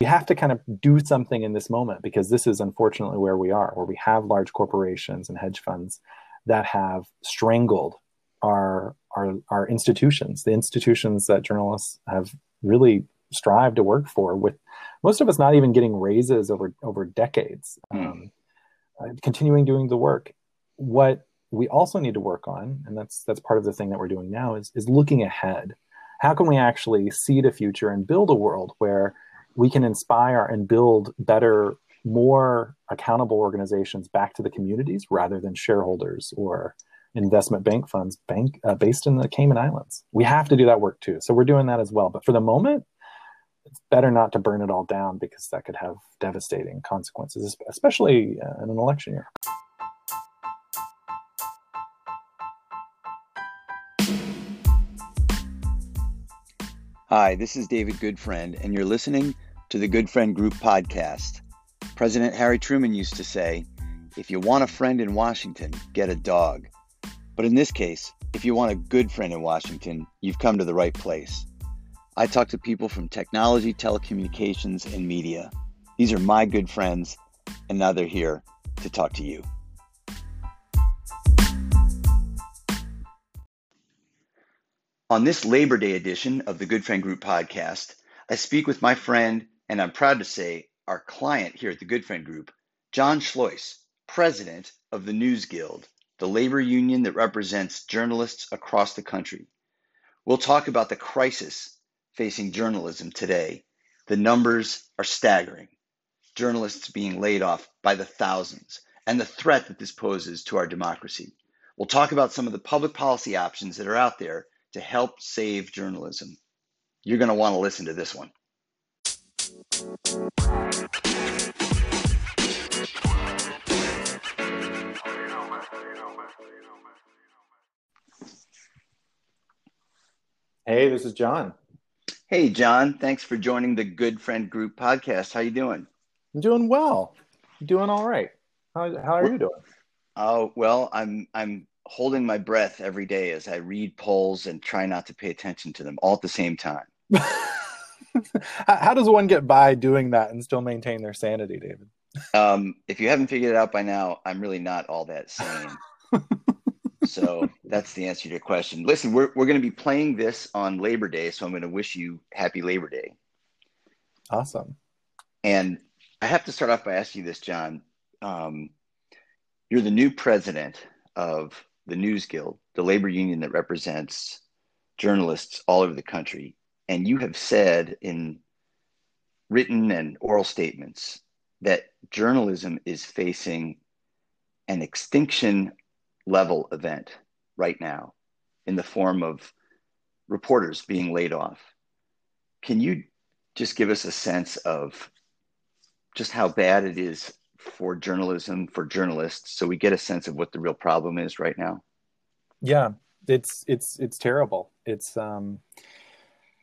we have to kind of do something in this moment because this is unfortunately where we are, where we have large corporations and hedge funds that have strangled our our our institutions, the institutions that journalists have really strived to work for. With most of us not even getting raises over over decades, mm. um, uh, continuing doing the work. What we also need to work on, and that's that's part of the thing that we're doing now, is is looking ahead. How can we actually see the future and build a world where we can inspire and build better, more accountable organizations back to the communities rather than shareholders or investment bank funds bank uh, based in the Cayman Islands. We have to do that work too. So we're doing that as well. But for the moment, it's better not to burn it all down because that could have devastating consequences, especially uh, in an election year. Hi, this is David Goodfriend, and you're listening to the Goodfriend Group podcast. President Harry Truman used to say, if you want a friend in Washington, get a dog. But in this case, if you want a good friend in Washington, you've come to the right place. I talk to people from technology, telecommunications, and media. These are my good friends, and now they're here to talk to you. On this Labor Day edition of the Goodfriend Group podcast, I speak with my friend and I'm proud to say our client here at the Goodfriend Group, Jon Schleuss, president of the News Guild, the labor union that represents journalists across the country. We'll talk about the crisis facing journalism today. The numbers are staggering. Journalists being laid off by the thousands, and the threat that this poses to our democracy. We'll talk about some of the public policy options that are out there to help save journalism. You're going to want to listen to this one. Hey, this is Jon. Hey, Jon. Thanks for joining the Goodfriend Group podcast. How you doing? I'm doing well. Doing all right. How, how are you doing? Oh well, I'm I'm holding my breath every day as I read polls and try not to pay attention to them all at the same time. How does one get by doing that and still maintain their sanity, David? Um, if you haven't figured it out by now, I'm really not all that sane. so that's the answer to your question. Listen, we're, we're going to be playing this on Labor Day, so I'm going to wish you happy Labor Day. Awesome. And I have to start off by asking you this, Jon. Um, you're the new president of the News Guild, the labor union that represents journalists all over the country. And you have said in written and oral statements that journalism is facing an extinction level event right now in the form of reporters being laid off. Can you just give us a sense of just how bad it is for journalism, for journalists, so we get a sense of what the real problem is right now? Yeah, it's it's it's terrible. It's um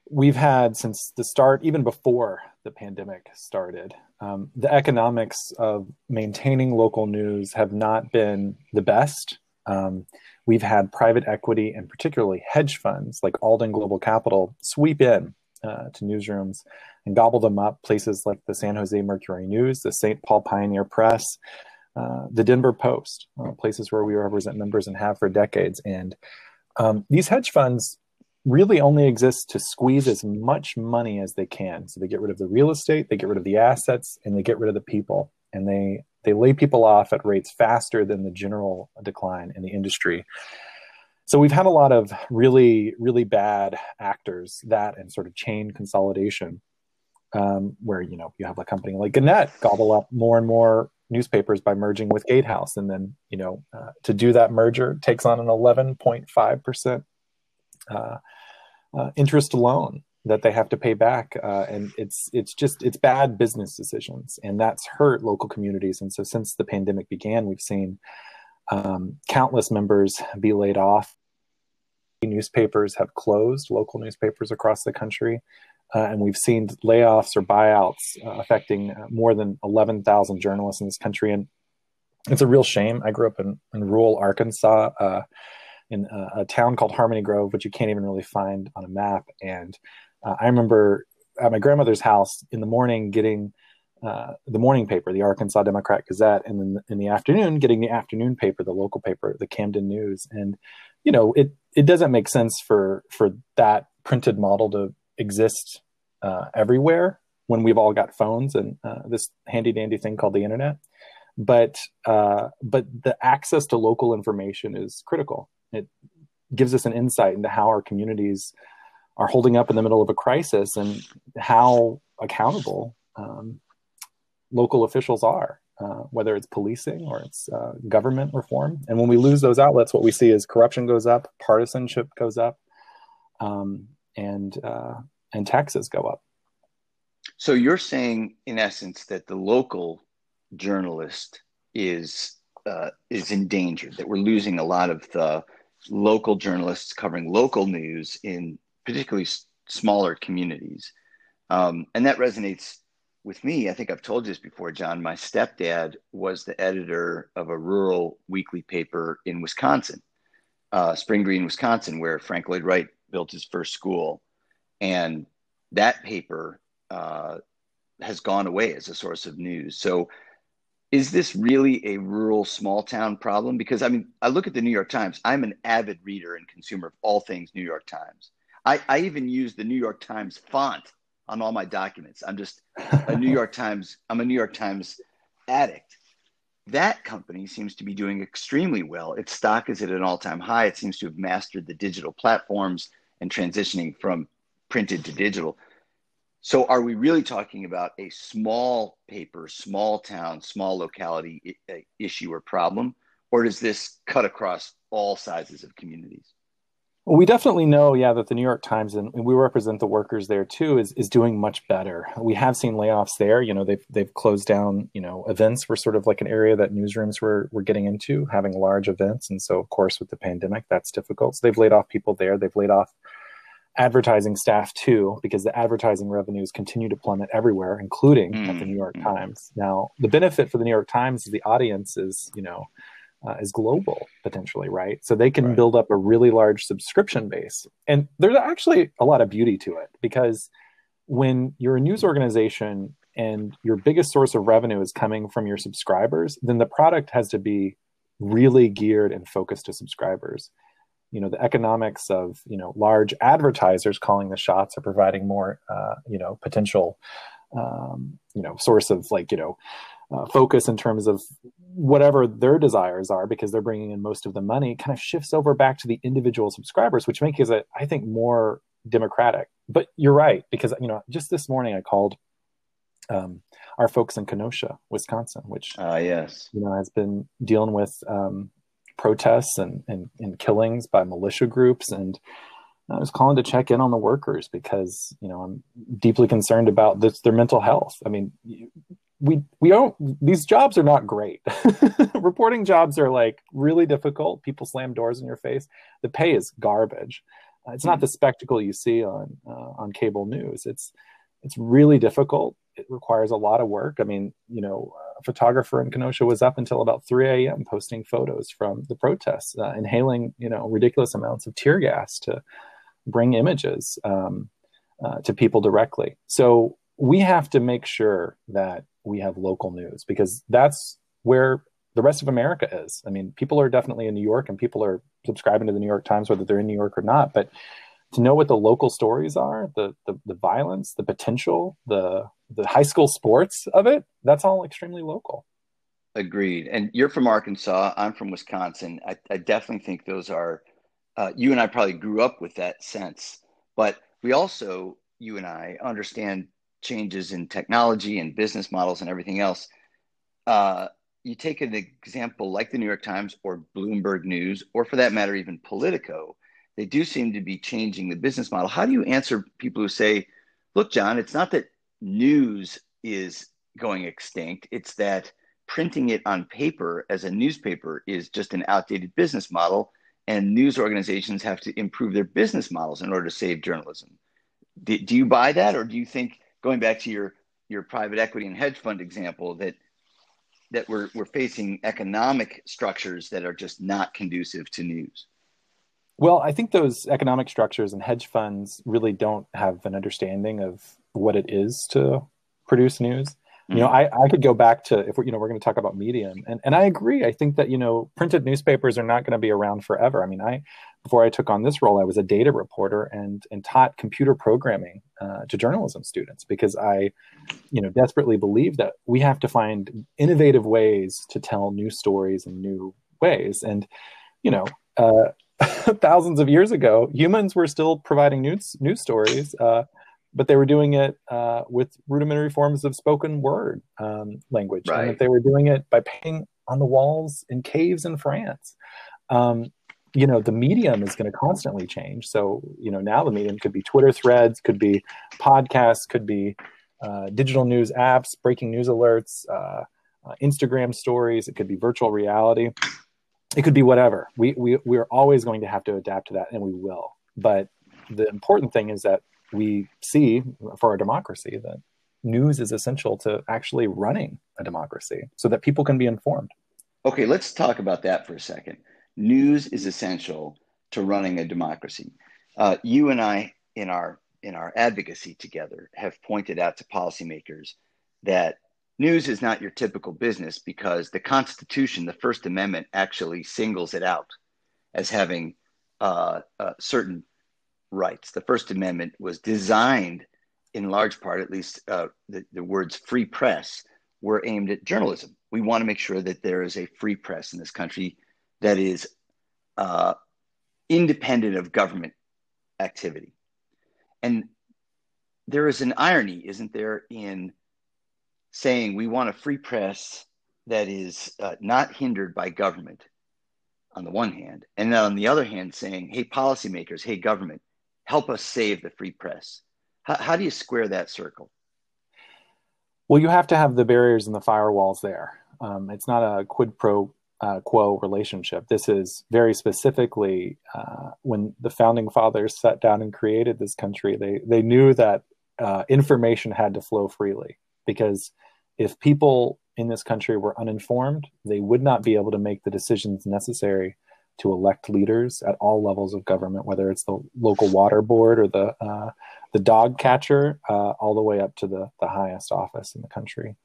we've had since the start, even before the pandemic started, um, the economics of maintaining local news have not been the best. Um, we've had private equity and particularly hedge funds like Alden Global Capital sweep in uh, to newsrooms and gobble them up. Places like the San Jose Mercury News, the St. Paul Pioneer Press, uh, the Denver Post, uh, places where we represent members and have for decades. And um, these hedge funds really only exists to squeeze as much money as they can. So they get rid of the real estate, they get rid of the assets, and they get rid of the people. And they they lay people off at rates faster than the general decline in the industry. So we've had a lot of really really bad actors that and sort of chain consolidation. Um, where you know you have a company like Gannett gobble up more and more newspapers by merging with Gatehouse, and then you know uh, to do that merger takes on an 11.5 percent uh, uh, interest loan that they have to pay back, uh, and it's it's just it's bad business decisions, and that's hurt local communities. And so since the pandemic began, we've seen um, countless members be laid off. Newspapers have closed, local newspapers across the country. Uh, and we've seen layoffs or buyouts uh, affecting uh, more than 11,000 journalists in this country. And it's a real shame. I grew up in, in rural Arkansas, uh, in a, a, town called Harmony Grove, which you can't even really find on a map. And uh, I remember at my grandmother's house in the morning getting uh, the morning paper, the Arkansas Democrat Gazette, and then in the afternoon getting the afternoon paper, the local paper, the Camden News. And you know, it it doesn't make sense for for that printed model to exist uh, everywhere when we've all got phones and uh, this handy dandy thing called the internet. But uh, but the access to local information is critical. It gives us an insight into how our communities are holding up in the middle of a crisis and how accountable um, local officials are, uh, whether it's policing or it's uh, government reform. And when we lose those outlets, what we see is corruption goes up, partisanship goes up, um, and uh, and taxes go up. So you're saying, in essence, that the local journalist is uh, is in danger. That we're losing a lot of the local journalists covering local news in particularly smaller communities, um, and that resonates with me. I think I've told you this before, Jon. My stepdad was the editor of a rural weekly paper in Wisconsin, uh, Spring Green, Wisconsin, where Frank Lloyd Wright built his first school, and that paper uh, has gone away as a source of news. So, is this really a rural small town problem? Because I mean, I look at the New York Times. I'm an avid reader and consumer of all things New York Times. I, I even use the New York Times font on all my documents. I'm just a New York Times. I'm a New York Times addict. That company seems to be doing extremely well. Its stock is at an all-time high. It seems to have mastered the digital platforms and transitioning from printed to digital. So, are we really talking about a small paper, small town, small locality uh, issue or problem, or does this cut across all sizes of communities? Well, we definitely know, yeah, that the New York Times and we represent the workers there too is is doing much better. We have seen layoffs there. You know, they've they've closed down. You know, events were sort of like an area that newsrooms were were getting into, having large events, and so of course with the pandemic, that's difficult. So they've laid off people there. They've laid off advertising staff too, because the advertising revenues continue to plummet everywhere, including mm. at the New York mm. Times. Now, the benefit for the New York Times is the audience is, you know, uh, is global potentially, right? So they can right. build up a really large subscription base, and there's actually a lot of beauty to it because when you're a news organization and your biggest source of revenue is coming from your subscribers, then the product has to be really geared and focused to subscribers you know the economics of you know large advertisers calling the shots or providing more uh, you know potential um, you know source of like you know uh, focus in terms of whatever their desires are because they're bringing in most of the money kind of shifts over back to the individual subscribers which makes it i think more democratic. But you're right because you know just this morning i called um, our folks in kenosha wisconsin which uh, yes. you know has been dealing with um, protests and, and, and killings by militia groups. And I was calling to check in on the workers because, you know, I'm deeply concerned about this, their mental health. I mean, we, we don't, these jobs are not great. Reporting jobs are like really difficult. People slam doors in your face. The pay is garbage. It's not hmm. the spectacle you see on, uh, on cable news. It's, it's really difficult. It requires a lot of work. I mean, you know, a photographer in Kenosha was up until about 3 a.m. posting photos from the protests, uh, inhaling, you know, ridiculous amounts of tear gas to bring images um, uh, to people directly. So we have to make sure that we have local news because that's where the rest of America is. I mean, people are definitely in New York and people are subscribing to the New York Times, whether they're in New York or not. But to know what the local stories are, the, the, the violence, the potential, the the high school sports of it, that's all extremely local. Agreed. And you're from Arkansas. I'm from Wisconsin. I, I definitely think those are. Uh, you and I probably grew up with that sense, but we also, you and I, understand changes in technology and business models and everything else. Uh, you take an example like the New York Times or Bloomberg News, or for that matter, even Politico they do seem to be changing the business model. How do you answer people who say, look, Jon, it's not that news is going extinct, it's that printing it on paper as a newspaper is just an outdated business model, and news organizations have to improve their business models in order to save journalism. Do, do you buy that, or do you think, going back to your, your private equity and hedge fund example, that that we're, we're facing economic structures that are just not conducive to news? Well, I think those economic structures and hedge funds really don't have an understanding of what it is to produce news. Mm-hmm. You know, mm-hmm. I, I could go back to if we're, you know we're going to talk about medium, and and I agree. I think that you know printed newspapers are not going to be around forever. I mean, I before I took on this role, I was a data reporter and and taught computer programming uh, to journalism students because I, you know, desperately believe that we have to find innovative ways to tell new stories in new ways. And you know, uh, thousands of years ago, humans were still providing news news stories, uh, but they were doing it uh, with rudimentary forms of spoken word um, language, right. and they were doing it by painting on the walls in caves in France. Um, you know, the medium is going to constantly change. So, you know, now the medium could be Twitter threads, could be podcasts, could be uh, digital news apps, breaking news alerts, uh, uh, Instagram stories. It could be virtual reality it could be whatever. We we we're always going to have to adapt to that, and we will. But the important thing is that we see for our democracy that news is essential to actually running a democracy, so that people can be informed. Okay, let's talk about that for a second. News is essential to running a democracy. Uh, you and I, in our in our advocacy together, have pointed out to policymakers that news is not your typical business because the Constitution, the First Amendment, actually singles it out as having uh, uh, certain rights. The First Amendment was designed, in large part, at least uh, the, the words free press were aimed at journalism. We want to make sure that there is a free press in this country that is uh, independent of government activity. And there is an irony, isn't there, in saying we want a free press that is uh, not hindered by government on the one hand, and then on the other hand, saying, hey, policymakers, hey, government, help us save the free press. How, how do you square that circle? Well, you have to have the barriers and the firewalls there. Um, it's not a quid pro uh, quo relationship. This is very specifically uh, when the founding fathers sat down and created this country. They they knew that uh, information had to flow freely because if people in this country were uninformed, they would not be able to make the decisions necessary to elect leaders at all levels of government, whether it's the local water board or the uh, the dog catcher, uh, all the way up to the the highest office in the country.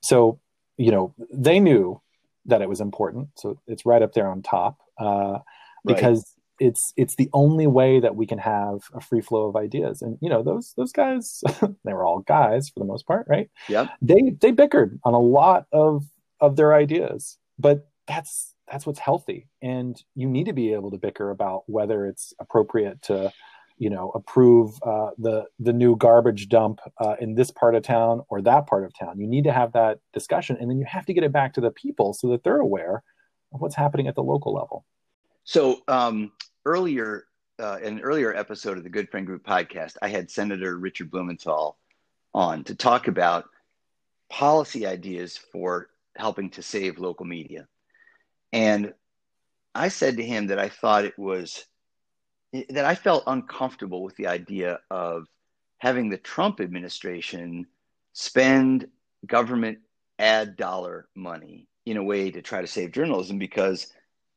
So, you know, they knew that it was important. So it's right up there on top uh, because it's it's the only way that we can have a free flow of ideas. And you know those those guys they were all guys for the most part right? Yeah they they bickered on a lot of of their ideas but that's that's what's healthy. And you need to be able to bicker about whether it's appropriate to you know approve uh, the the new garbage dump uh, in this part of town or that part of town. You need to have that discussion and then you have to get it back to the people so that they're aware of what's happening at the local level. So um, earlier uh, an earlier episode of the Goodfriend Group podcast, I had Senator Richard Blumenthal on to talk about policy ideas for helping to save local media. And I said to him that I thought it was that I felt uncomfortable with the idea of having the Trump administration spend government ad dollar money in a way to try to save journalism because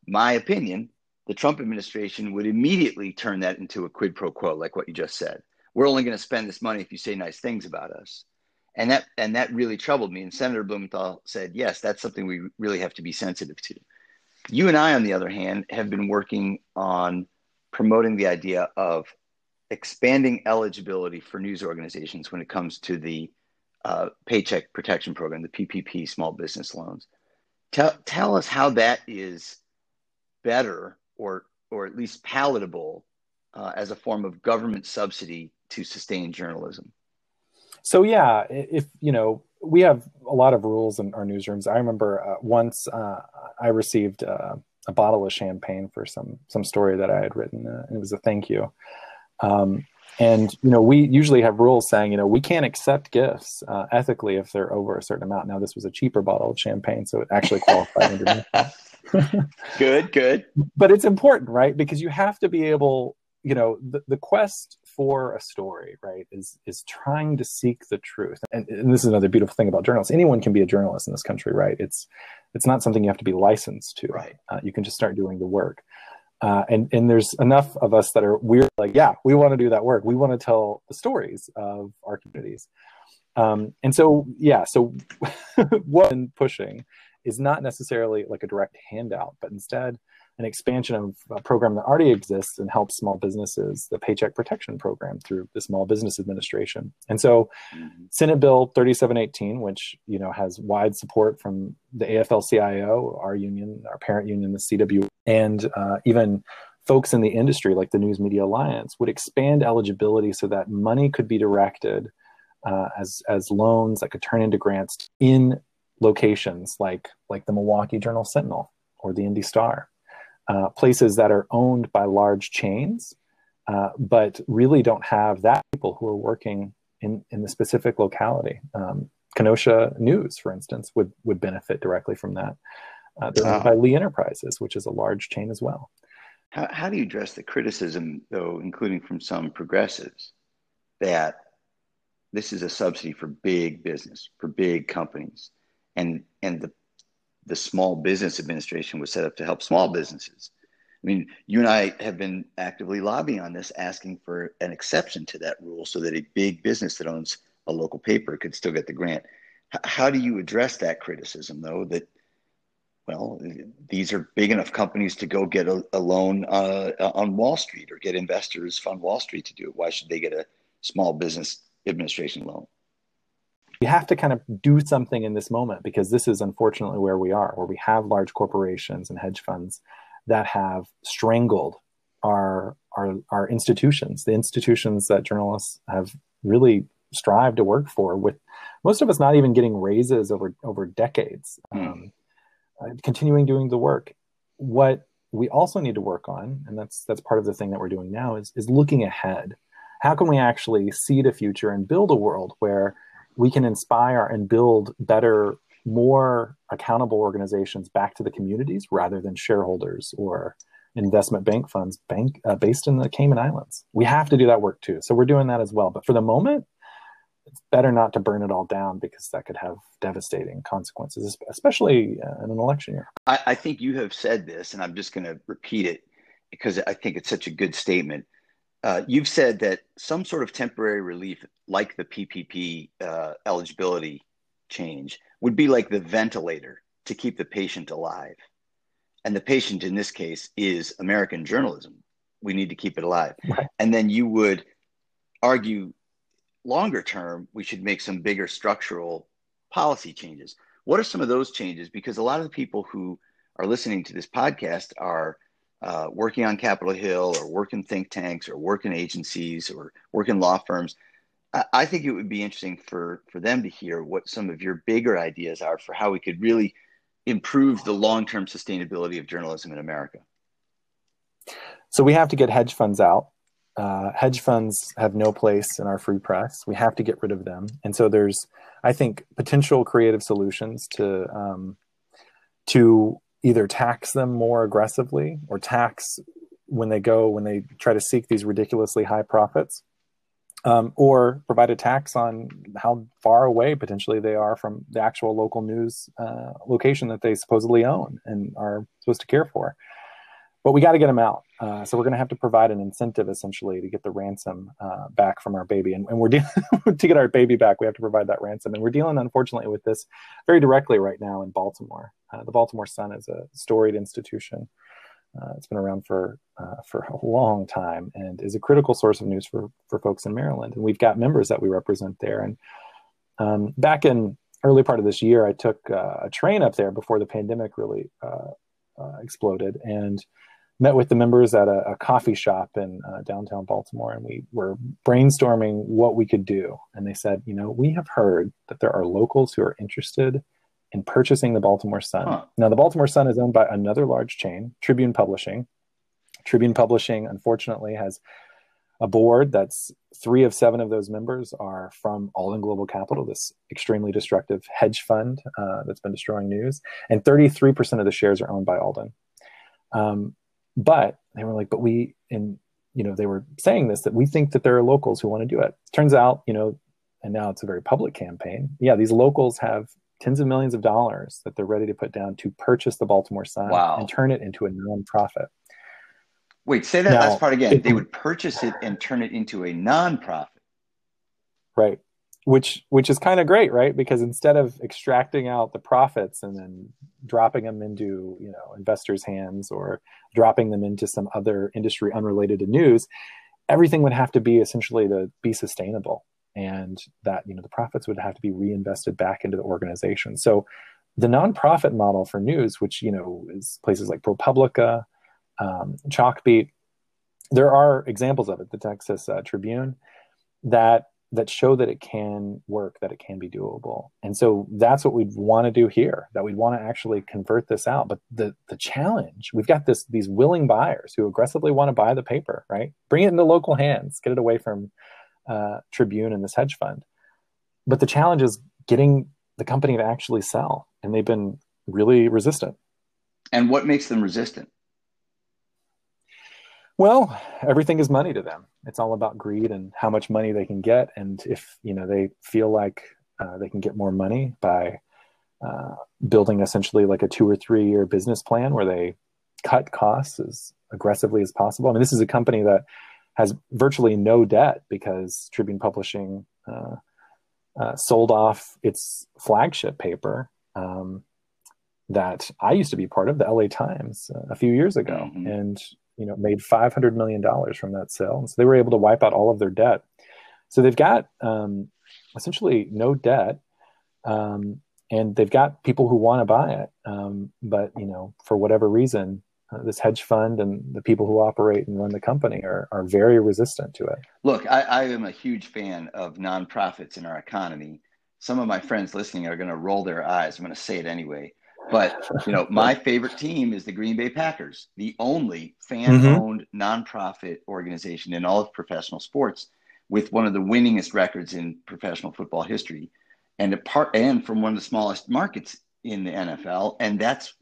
my opinion the Trump administration would immediately turn that into a quid pro quo, like what you just said. We're only going to spend this money if you say nice things about us. And that and that really troubled me. And Senator Blumenthal said, yes, that's something we really have to be sensitive to. You and I, on the other hand, have been working on promoting the idea of expanding eligibility for news organizations when it comes to the uh, Paycheck Protection Program, the PPP small business loans. Tell, tell us how that is better or or at least palatable uh, as a form of government subsidy to sustain journalism. So yeah, if you know, we have a lot of rules in our newsrooms. I remember uh, once uh, I received uh, a bottle of champagne for some some story that I had written, uh, and it was a thank you. Um, and you know, we usually have rules saying, you know, we can't accept gifts uh, ethically if they're over a certain amount. Now, this was a cheaper bottle of champagne, so it actually qualified. good, good. But it's important, right? Because you have to be able, you know, the, the quest for a story, right, is is trying to seek the truth. And, and this is another beautiful thing about journalists. Anyone can be a journalist in this country, right? It's it's not something you have to be licensed to. Right. Uh, you can just start doing the work. Uh, and and there's enough of us that are we're like, yeah, we want to do that work. We want to tell the stories of our communities. Um, and so, yeah, so what I'm pushing is not necessarily like a direct handout, but instead an expansion of a program that already exists and helps small businesses, the Paycheck Protection Program through the Small Business Administration. And so, mm-hmm. Senate Bill 3718, which you know has wide support from the AFL-CIO, our union, our parent union, the CW, and uh, even folks in the industry like the News Media Alliance, would expand eligibility so that money could be directed uh, as as loans that could turn into grants in locations like like the Milwaukee Journal Sentinel or the Indy Star, uh, places that are owned by large chains, uh, but really don't have that people who are working in in the specific locality. Um, Kenosha News, for instance, would would benefit directly from that. Uh, they're owned by Lee Enterprises, which is a large chain as well. How, how do you address the criticism, though, including from some progressives, that this is a subsidy for big business, for big companies, and and the the Small Business Administration was set up to help small businesses. I mean, you and I have been actively lobbying on this, asking for an exception to that rule so that a big business that owns a local paper could still get the grant. H- how do you address that criticism, though, that, well, these are big enough companies to go get a, a loan uh, on Wall Street or get investors on Wall Street to do it? Why should they get a small business administration loan. We have to kind of do something in this moment because this is unfortunately where we are, where we have large corporations and hedge funds that have strangled our our our institutions, the institutions that journalists have really strived to work for. With most of us not even getting raises over over decades, mm. um, uh, continuing doing the work. What we also need to work on, and that's that's part of the thing that we're doing now, is is looking ahead how can we actually see the future and build a world where we can inspire and build better more accountable organizations back to the communities rather than shareholders or investment bank funds bank uh, based in the Cayman Islands. We have to do that work too. So we're doing that as well. But for the moment, it's better not to burn it all down because that could have devastating consequences, especially uh, in an election year. I, I think you have said this, and I'm just going to repeat it because I think it's such a good statement. Uh, you've said that some sort of temporary relief, like the PPP uh, eligibility change, would be like the ventilator to keep the patient alive. And the patient in this case is American journalism. We need to keep it alive. Right. And then you would argue longer term, we should make some bigger structural policy changes. What are some of those changes? Because a lot of the people who are listening to this podcast are uh, working on Capitol Hill or work in think tanks or work in agencies or work in law firms. I, I think it would be interesting for, for them to hear what some of your bigger ideas are for how we could really improve the long term sustainability of journalism in America. So we have to get hedge funds out. Uh, hedge funds have no place in our free press. We have to get rid of them. And so there's, I think, potential creative solutions to um, to either tax them more aggressively or tax when they go when they try to seek these ridiculously high profits um, or provide a tax on how far away potentially they are from the actual local news uh, location that they supposedly own and are supposed to care for but we got to get them out. Uh, so we're going to have to provide an incentive essentially to get the ransom uh, back from our baby, and, and we're to get our baby back. We have to provide that ransom, and we're dealing unfortunately with this very directly right now in Baltimore. Uh, the Baltimore Sun is a storied institution. Uh, it's been around for uh, for a long time and is a critical source of news for for folks in Maryland. And we've got members that we represent there. And um, back in early part of this year, I took uh, a train up there before the pandemic really exploded and met with the members at a, a coffee shop in uh, downtown Baltimore, and we were brainstorming what we could do. And they said, you know, we have heard that there are locals who are interested in purchasing the Baltimore Sun. Huh. Now, the Baltimore Sun is owned by another large chain, Tribune Publishing. Tribune Publishing, unfortunately, has a board that's three of seven of those members are from Alden Global Capital, this extremely destructive hedge fund uh, that's been destroying news, and 33% of the shares are owned by Alden. Um, but they were like, but we, and, you know, they were saying this that we think that there are locals who want to do it. Turns out, you know, and now it's a very public campaign. Yeah, these locals have tens of millions of dollars that they're ready to put down to purchase the Baltimore Sun wow. and turn it into a nonprofit. Wait, say that now, last part again. It, they would purchase it and turn it into a nonprofit. Right. Which which is kind of great, right? Because instead of extracting out the profits and then dropping them into, you know, investors' hands or dropping them into some other industry unrelated to news, everything would have to be essentially to be sustainable. And that you know the profits would have to be reinvested back into the organization. So the nonprofit model for news which you know is places like propublica um, chalkbeat there are examples of it. The texas uh, tribune that that show that it can work that it can be doable and so that's what we'd want to do here that we'd want to actually convert this out but the the challenge we've got this these willing buyers who aggressively want to buy the paper right bring it into local hands get it away from uh, Tribune and this hedge fund. But the challenge is getting the company to actually sell, and they've been really resistant. And what makes them resistant? Well, everything is money to them. It's all about greed and how much money they can get, and if you know they feel like uh, they can get more money by uh, building essentially like a two or three year business plan where they cut costs as aggressively as possible. I mean, this is a company that has virtually no debt because Tribune Publishing uh, uh, sold off its flagship paper um, that I used to be part of, the LA Times, uh, a few years ago, mm-hmm. and you know made five hundred million dollars from that sale, and so they were able to wipe out all of their debt. So they've got um, essentially no debt. Um, and they've got people who want to buy it, um, but you know, for whatever reason, uh, this hedge fund and the people who operate and run the company are, are very resistant to it. Look, I, I am a huge fan of nonprofits in our economy. Some of my friends listening are going to roll their eyes. I'm going to say it anyway. But you know, my favorite team is the Green Bay Packers, the only fan-owned mm-hmm. nonprofit organization in all of professional sports, with one of the winningest records in professional football history, and a part and from one of the smallest markets in the NFL. And that's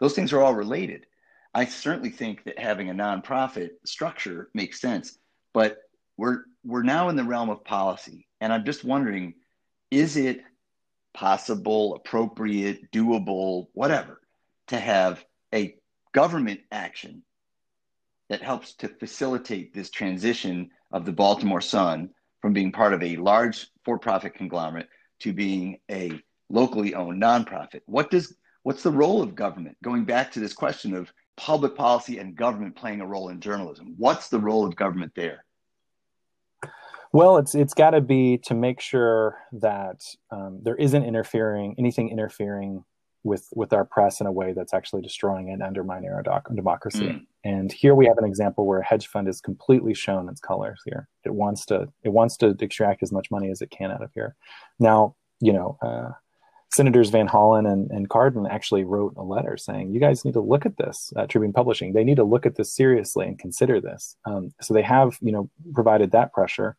those things are all related. I certainly think that having a nonprofit structure makes sense, but we're we're now in the realm of policy, and I'm just wondering, is it possible, appropriate, doable, whatever, to have a government action that helps to facilitate this transition of the Baltimore Sun from being part of a large for-profit conglomerate to being a locally owned nonprofit? What does what's the role of government? Going back to this question of public policy and government playing a role in journalism. What's the role of government there? Well, it's it's got to be to make sure that um, there isn't interfering anything interfering with with our press in a way that's actually destroying and undermining our doc- democracy. Mm. And here we have an example where a hedge fund is completely shown its colors here. It wants to it wants to extract as much money as it can out of here. Now, you know, uh, Senators Van Hollen and, and Cardin actually wrote a letter saying, you guys need to look at this at Tribune Publishing. They need to look at this seriously and consider this. Um, so they have, you know, provided that pressure.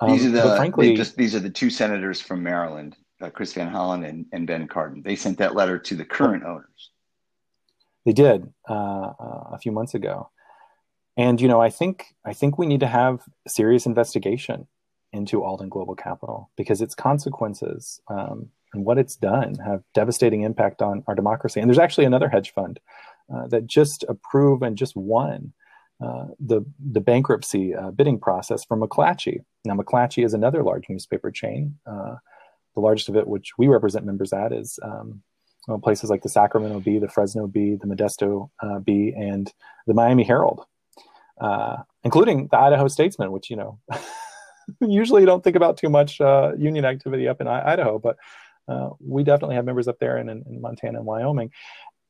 Um, these are the, frankly, just, these are the two senators from Maryland, uh, Chris Van Hollen and, and Ben Cardin. They sent that letter to the current owners. They did uh, uh, a few months ago. And, you know, I think, I think we need to have serious investigation into Alden Global Capital because its consequences um, and what it's done have devastating impact on our democracy. And there's actually another hedge fund uh, that just approved and just won uh, the the bankruptcy uh, bidding process for McClatchy. Now, McClatchy is another large newspaper chain. Uh, the largest of it, which we represent members at, is um, well, places like the Sacramento Bee, the Fresno Bee, the Modesto uh, Bee, and the Miami Herald, uh, including the Idaho Statesman, which you know. usually you don't think about too much union activity up in I- Idaho, but we definitely have members up there in, in Montana and Wyoming.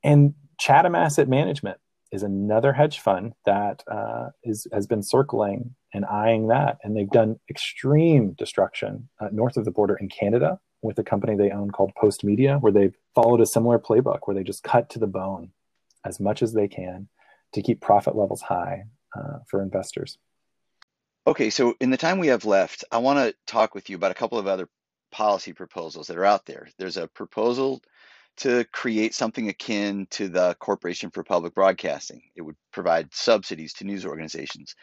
And Chatham Asset Management is another hedge fund that uh, is, has been circling and eyeing that. And they've done extreme destruction uh, north of the border in Canada with a company they own called Postmedia, where they've followed a similar playbook where they just cut to the bone as much as they can to keep profit levels high uh, for investors. Okay, so in the time we have left, I want to talk with you about a couple of other policy proposals that are out there. There's a proposal to create something akin to the Corporation for Public Broadcasting. It would provide subsidies to news organizations.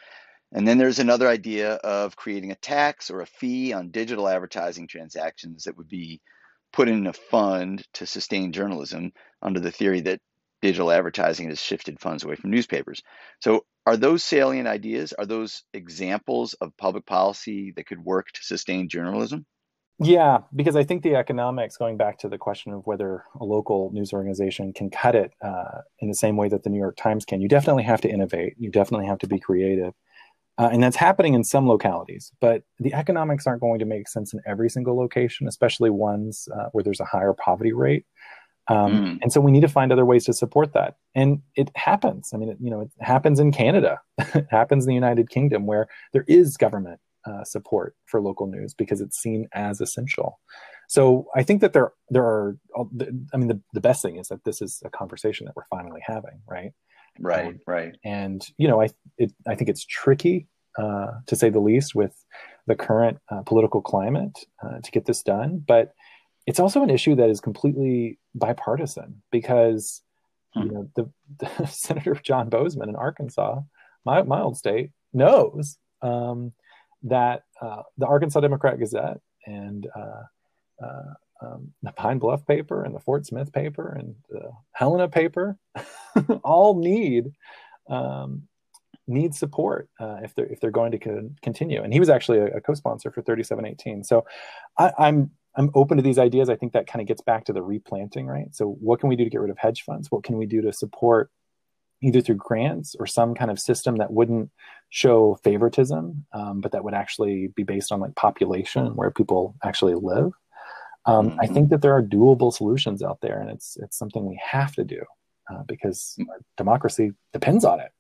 And then there's another idea of creating a tax or a fee on digital advertising transactions that would be put in a fund to sustain journalism under the theory that digital advertising has shifted funds away from newspapers. So, are those salient ideas? Are those examples of public policy that could work to sustain journalism? Yeah, because I think the economics, going back to the question of whether a local news organization can cut it uh, in the same way that the New York Times can, you definitely have to innovate. You definitely have to be creative. Uh, and that's happening in some localities, but the economics aren't going to make sense in every single location, especially ones uh, where there's a higher poverty rate. Um, mm. And so we need to find other ways to support that. And it happens. I mean, it, you know, it happens in Canada, it happens in the United Kingdom, where there is government uh, support for local news because it's seen as essential. So I think that there there are. I mean, the, the best thing is that this is a conversation that we're finally having, right? Right, um, right. And you know, I it, I think it's tricky uh, to say the least with the current uh, political climate uh, to get this done, but it's also an issue that is completely bipartisan because hmm. you know the, the Senator John Boozman in Arkansas, my my old state, knows um, that uh, the Arkansas Democrat Gazette and uh, uh, um, the Pine Bluff paper and the Fort Smith paper and the Helena paper all need um, need support uh, if they're if they're going to con- continue. And he was actually a, a co-sponsor for 3718. So I, I'm I'm open to these ideas. I think that kind of gets back to the replanting, right? So what can we do to get rid of hedge funds? What can we do to support either through grants or some kind of system that wouldn't show favoritism, um, but that would actually be based on like population where people actually live. Um, mm-hmm. I think that there are doable solutions out there, and it's it's something we have to do uh, because mm. democracy depends on it.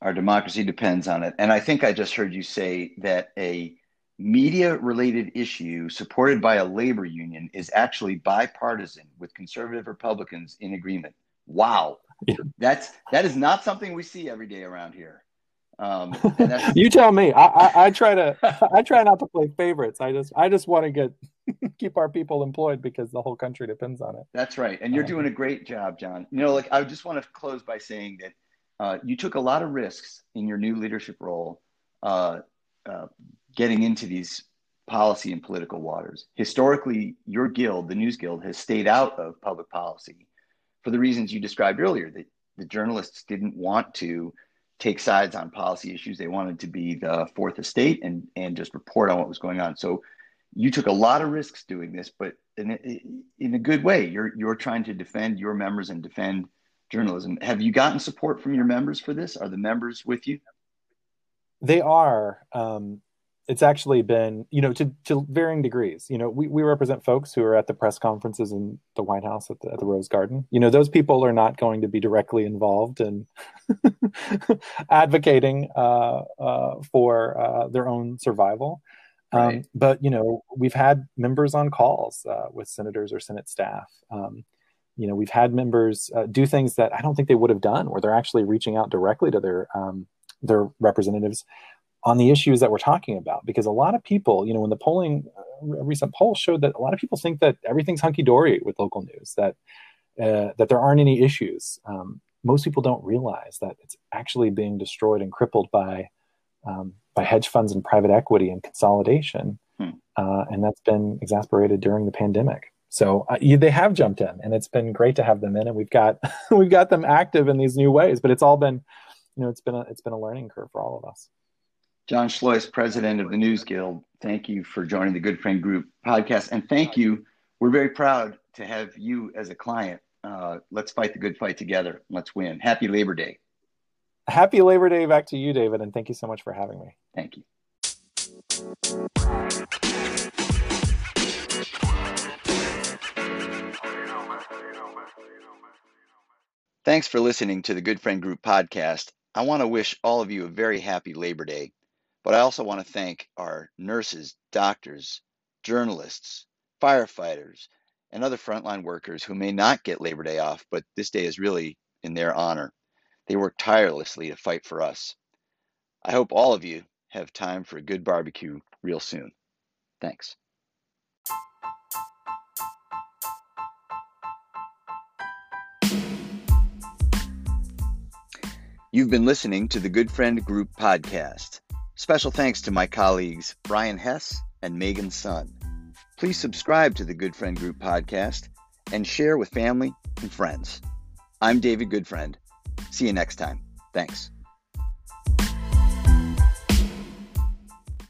Our democracy depends on it, and I think I just heard you say that a media related issue supported by a labor union is actually bipartisan with conservative Republicans in agreement. Wow. Yeah. That's that is not something we see every day around here. Um, you tell me. I, I, I, try to I try not to play favorites. I just I just want to get keep our people employed because the whole country depends on it. That's right, and you're uh, doing a great job, Jon. You know, like I just want to close by saying that uh, you took a lot of risks in your new leadership role, uh, uh getting into these policy and political waters. Historically, your guild, the News Guild, has stayed out of public policy for the reasons you described earlier. That the journalists didn't want to take sides on policy issues. They wanted to be the fourth estate and and just report on what was going on. So you took a lot of risks doing this, but in, in a good way. You're you're trying to defend your members and defend journalism. Have you gotten support from your members for this? Are the members with you? They are. Um, it's actually been, you know, to, to varying degrees. You know, we, we represent folks who are at the press conferences in the White House at the, at the Rose Garden. You know, those people are not going to be directly involved in advocating uh, uh, for uh, their own survival. Um, right. Um, but you know, we've had members on calls uh, with senators or Senate staff. Um, you know, we've had members uh, do things that I don't think they would have done, where they're actually reaching out directly to their um, their representatives on the issues that we're talking about because a lot of people you know when the polling uh, a recent poll showed that a lot of people think that everything's hunky-dory with local news that uh, that there aren't any issues. Um, most people don't realize that it's actually being destroyed and crippled by um, by hedge funds and private equity and consolidation hmm. uh, and that's been exasperated during the pandemic. So uh, they have jumped in and it's been great to have them in and we've got we've got them active in these new ways but it's all been you know it's been a it's been a learning curve for all of us Jon Schleuss, president of the News Guild, thank you for joining the Goodfriend Group podcast. And thank you. We're very proud to have you as a client. Uh, let's fight the good fight together. Let's win. Happy Labor Day. Happy Labor Day back to you, David. And thank you so much for having me. Thank you. Thanks for listening to the Goodfriend Group podcast. I want to wish all of you a very happy Labor Day. But I also want to thank our nurses, doctors, journalists, firefighters, and other frontline workers who may not get Labor Day off, but this day is really in their honor. They work tirelessly to fight for us. I hope all of you have time for a good barbecue real soon. Thanks. You've been listening to the Goodfriend Group podcast. Special thanks to my colleagues Brian Hess and Megan Sun. Please subscribe to the Goodfriend Group podcast and share with family and friends. I'm David Goodfriend. See you next time. Thanks.